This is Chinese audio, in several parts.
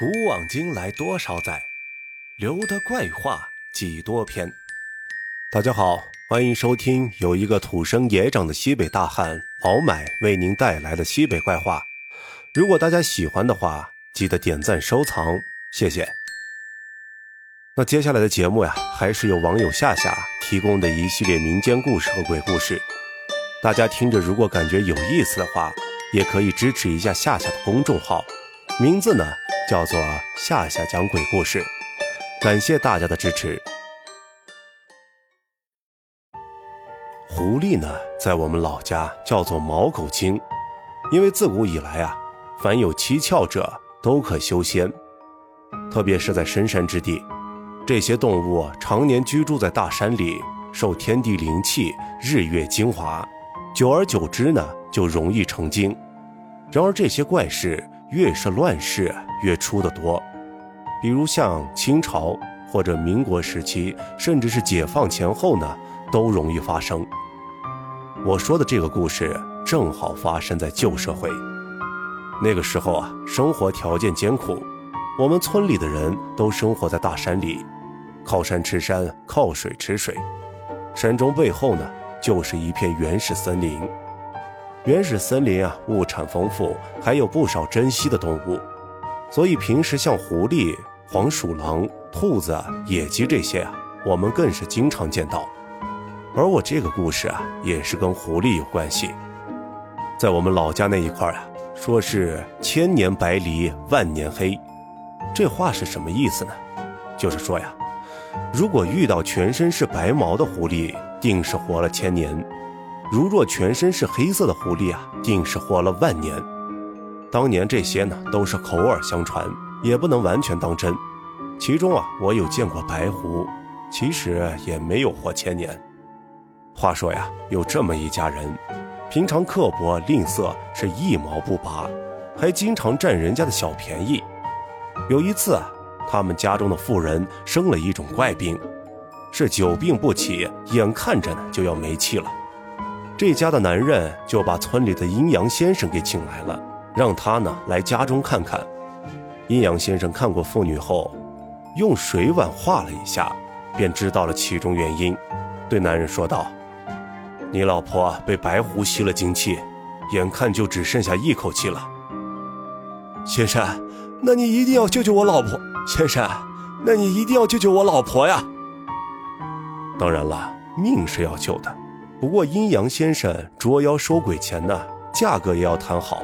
古往今来多少载，留得怪话几多篇。大家好，欢迎收听有一个土生野长的西北大汉老买为您带来的西北怪话。如果大家喜欢的话，记得点赞收藏，谢谢。那接下来的节目呀，还是由网友夏夏提供的一系列民间故事和鬼故事。大家听着，如果感觉有意思的话，也可以支持一下夏夏的公众号，名字呢？叫做夏夏讲鬼故事，感谢大家的支持。狐狸呢，在我们老家叫做毛狗精，因为自古以来啊，凡有七窍者都可修仙，特别是在深山之地，这些动物常年居住在大山里，受天地灵气、日月精华，久而久之呢，就容易成精。然而这些怪事越是乱世。越出的多，比如像清朝或者民国时期，甚至是解放前后呢，都容易发生。我说的这个故事正好发生在旧社会，那个时候啊，生活条件艰苦，我们村里的人都生活在大山里，靠山吃山，靠水吃水，山中背后呢，就是一片原始森林。原始森林啊，物产丰富，还有不少珍稀的动物。所以平时像狐狸、黄鼠狼、兔子、野鸡这些啊，我们更是经常见到。而我这个故事啊，也是跟狐狸有关系。在我们老家那一块啊，说是千年白狸万年黑，这话是什么意思呢？就是说呀，如果遇到全身是白毛的狐狸，定是活了千年；如若全身是黑色的狐狸啊，定是活了万年。当年这些呢，都是口耳相传，也不能完全当真。其中啊，我有见过白狐，其实也没有活千年。话说呀，有这么一家人，平常刻薄吝啬，是一毛不拔，还经常占人家的小便宜。有一次啊，他们家中的妇人生了一种怪病，是久病不起，眼看着呢就要没气了。这家的男人就把村里的阴阳先生给请来了。让他呢来家中看看。阴阳先生看过妇女后，用水碗画了一下，便知道了其中原因，对男人说道：“你老婆被白狐吸了精气，眼看就只剩下一口气了。先生，那你一定要救救我老婆。先生，那你一定要救救我老婆呀。当然了，命是要救的，不过阴阳先生捉妖收鬼前呢，价格也要谈好。”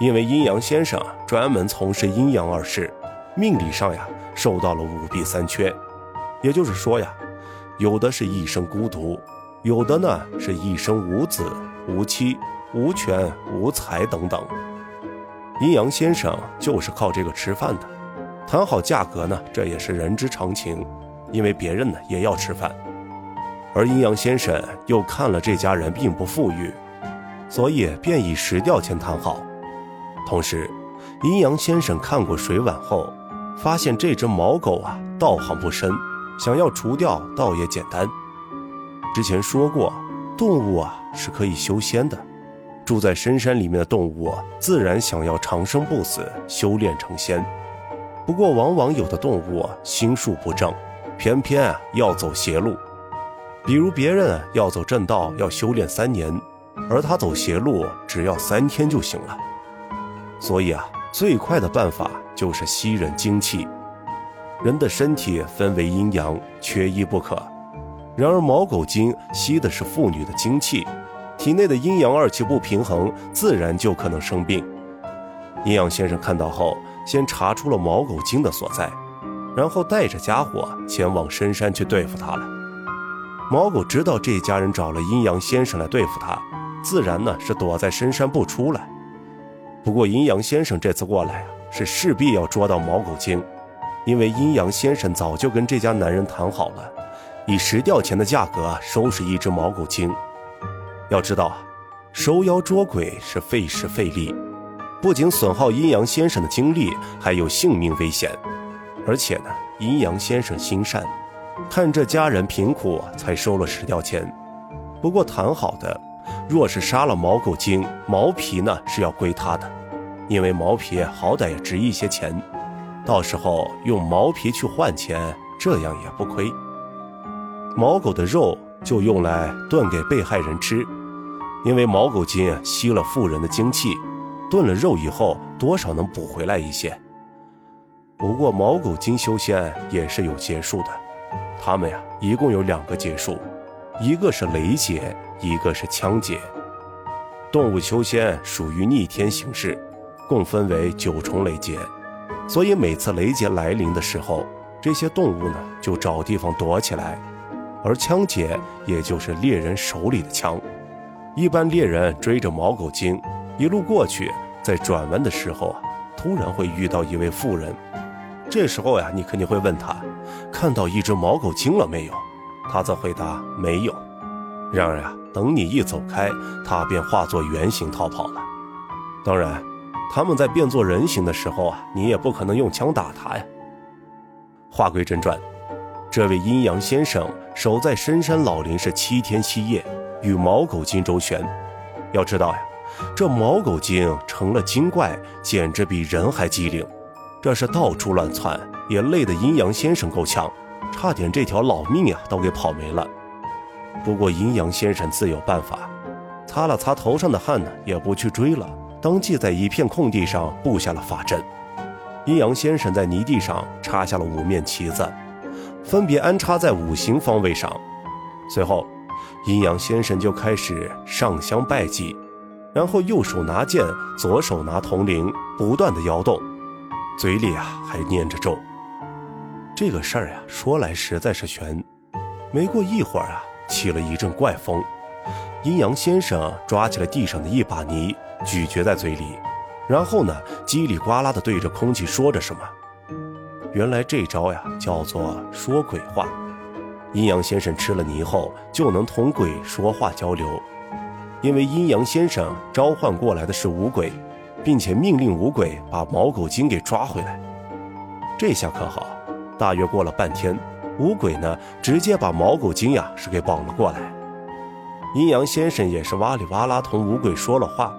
因为阴阳先生专门从事阴阳二事，命理上呀受到了五弊三缺，也就是说呀，有的是一生孤独，有的呢是一生无子、无妻、无权、无财等等。阴阳先生就是靠这个吃饭的，谈好价格呢，这也是人之常情，因为别人呢也要吃饭，而阴阳先生又看了这家人并不富裕，所以便以石吊钱谈好。同时，阴阳先生看过水碗后，发现这只毛狗啊道行不深，想要除掉倒也简单。之前说过，动物啊是可以修仙的，住在深山里面的动物自然想要长生不死，修炼成仙。不过，往往有的动物心术不正，偏偏啊要走邪路。比如别人要走正道要修炼三年，而他走邪路只要三天就行了。所以啊，最快的办法就是吸人精气。人的身体分为阴阳，缺一不可。然而毛狗精吸的是妇女的精气，体内的阴阳二气不平衡，自然就可能生病。阴阳先生看到后，先查出了毛狗精的所在，然后带着家伙前往深山去对付他了。毛狗知道这家人找了阴阳先生来对付他，自然呢是躲在深山不出来。不过阴阳先生这次过来啊，是势必要捉到毛狗精，因为阴阳先生早就跟这家男人谈好了，以石吊钱的价格收拾一只毛狗精。要知道，收妖捉鬼是费时费力，不仅损耗阴阳先生的精力，还有性命危险。而且呢，阴阳先生心善，看这家人贫苦，才收了石吊钱。不过谈好的，若是杀了毛狗精，毛皮呢是要归他的。因为毛皮好歹也值一些钱，到时候用毛皮去换钱，这样也不亏。毛狗的肉就用来炖给被害人吃，因为毛狗精吸了妇人的精气，炖了肉以后多少能补回来一些。不过毛狗精修仙也是有劫数的，他们呀一共有两个劫数，一个是雷劫，一个是枪劫。动物修仙属于逆天行事，共分为九重雷劫，所以每次雷劫来临的时候，这些动物呢就找地方躲起来。而枪劫也就是猎人手里的枪，一般猎人追着毛狗精一路过去，在转弯的时候啊，突然会遇到一位妇人。这时候呀，你肯定会问他，看到一只毛狗精了没有？他则回答没有。然而啊。等你一走开，他便化作原形逃跑了。当然，他们在变作人形的时候啊，你也不可能用枪打他呀。话归正传，这位阴阳先生守在深山老林是七天七夜，与毛狗精周旋。要知道呀，这毛狗精成了精怪，简直比人还机灵，这是到处乱窜，也累得阴阳先生够呛，差点这条老命呀都给跑没了。不过阴阳先生自有办法，擦了擦头上的汗呢，也不去追了，当即在一片空地上布下了法阵。阴阳先生在泥地上插下了五面旗子，分别安插在五行方位上。随后，阴阳先生就开始上香拜祭，然后右手拿剑，左手拿铜铃，不断的摇动，嘴里啊还念着咒。这个事儿呀，说来实在是悬。没过一会儿啊。起了一阵怪风，阴阳先生抓起了地上的一把泥，咀嚼在嘴里，然后呢，叽里呱啦的对着空气说着什么。原来这招呀，叫做说鬼话。阴阳先生吃了泥后，就能同鬼说话交流。因为阴阳先生召唤过来的是五鬼，并且命令五鬼把毛狗精给抓回来。这下可好，大约过了半天。五鬼呢，直接把毛狗精呀是给绑了过来。阴阳先生也是哇里哇啦同五鬼说了话。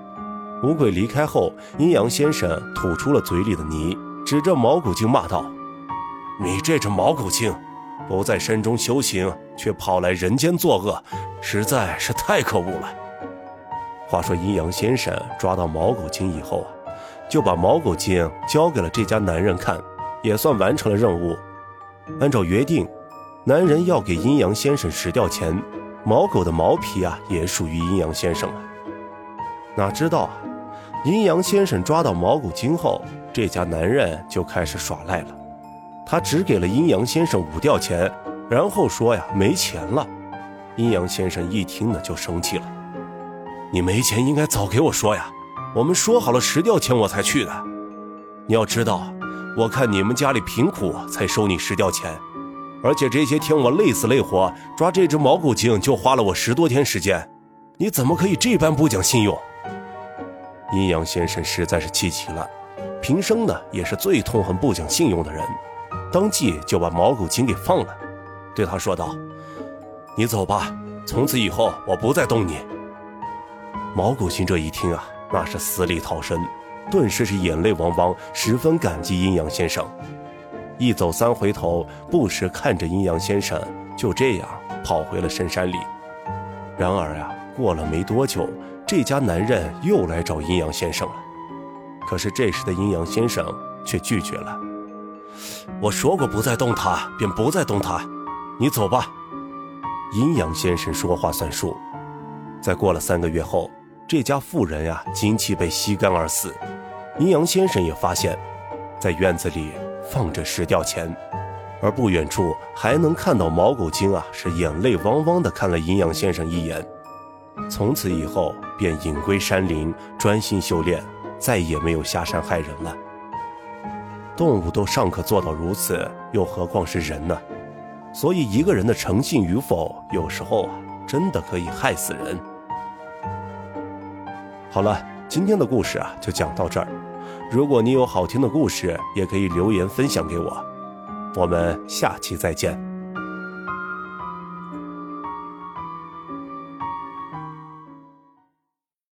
五鬼离开后，阴阳先生吐出了嘴里的泥，指着毛狗精骂道：“你这只毛狗精，不在山中修行，却跑来人间作恶，实在是太可恶了。”话说阴阳先生抓到毛狗精以后啊，就把毛狗精交给了这家男人看，也算完成了任务。按照约定，男人要给阴阳先生十吊钱，毛狗的毛皮啊也属于阴阳先生啊。哪知道啊，阴阳先生抓到毛狗精后，这家男人就开始耍赖了。他只给了阴阳先生五吊钱，然后说呀没钱了。阴阳先生一听呢就生气了：“你没钱应该早给我说呀，我们说好了十吊钱我才去的。你要知道。”我看你们家里贫苦，才收你十吊钱，而且这些天我累死累活抓这只毛狗精，就花了我十多天时间，你怎么可以这般不讲信用？阴阳先生实在是气急了，平生呢也是最痛恨不讲信用的人，当即就把毛狗精给放了，对他说道：“你走吧，从此以后我不再动你。”毛狗精这一听啊，那是死里逃生。顿时是眼泪汪汪，十分感激阴阳先生。一走三回头，不时看着阴阳先生，就这样跑回了深山里。然而啊，过了没多久，这家男人又来找阴阳先生了。可是这时的阴阳先生却拒绝了。我说过不再动他，便不再动他。你走吧。阴阳先生说话算数。在过了三个月后，这家妇人呀，精气被吸干而死。阴阳先生也发现，在院子里放着石吊钱，而不远处还能看到毛狗精啊，是眼泪汪汪的看了阴阳先生一眼。从此以后，便隐归山林，专心修炼，再也没有下山害人了。动物都尚可做到如此，又何况是人呢？所以，一个人的诚信与否，有时候啊，真的可以害死人。好了，今天的故事啊，就讲到这儿。如果你有好听的故事，也可以留言分享给我。我们下期再见。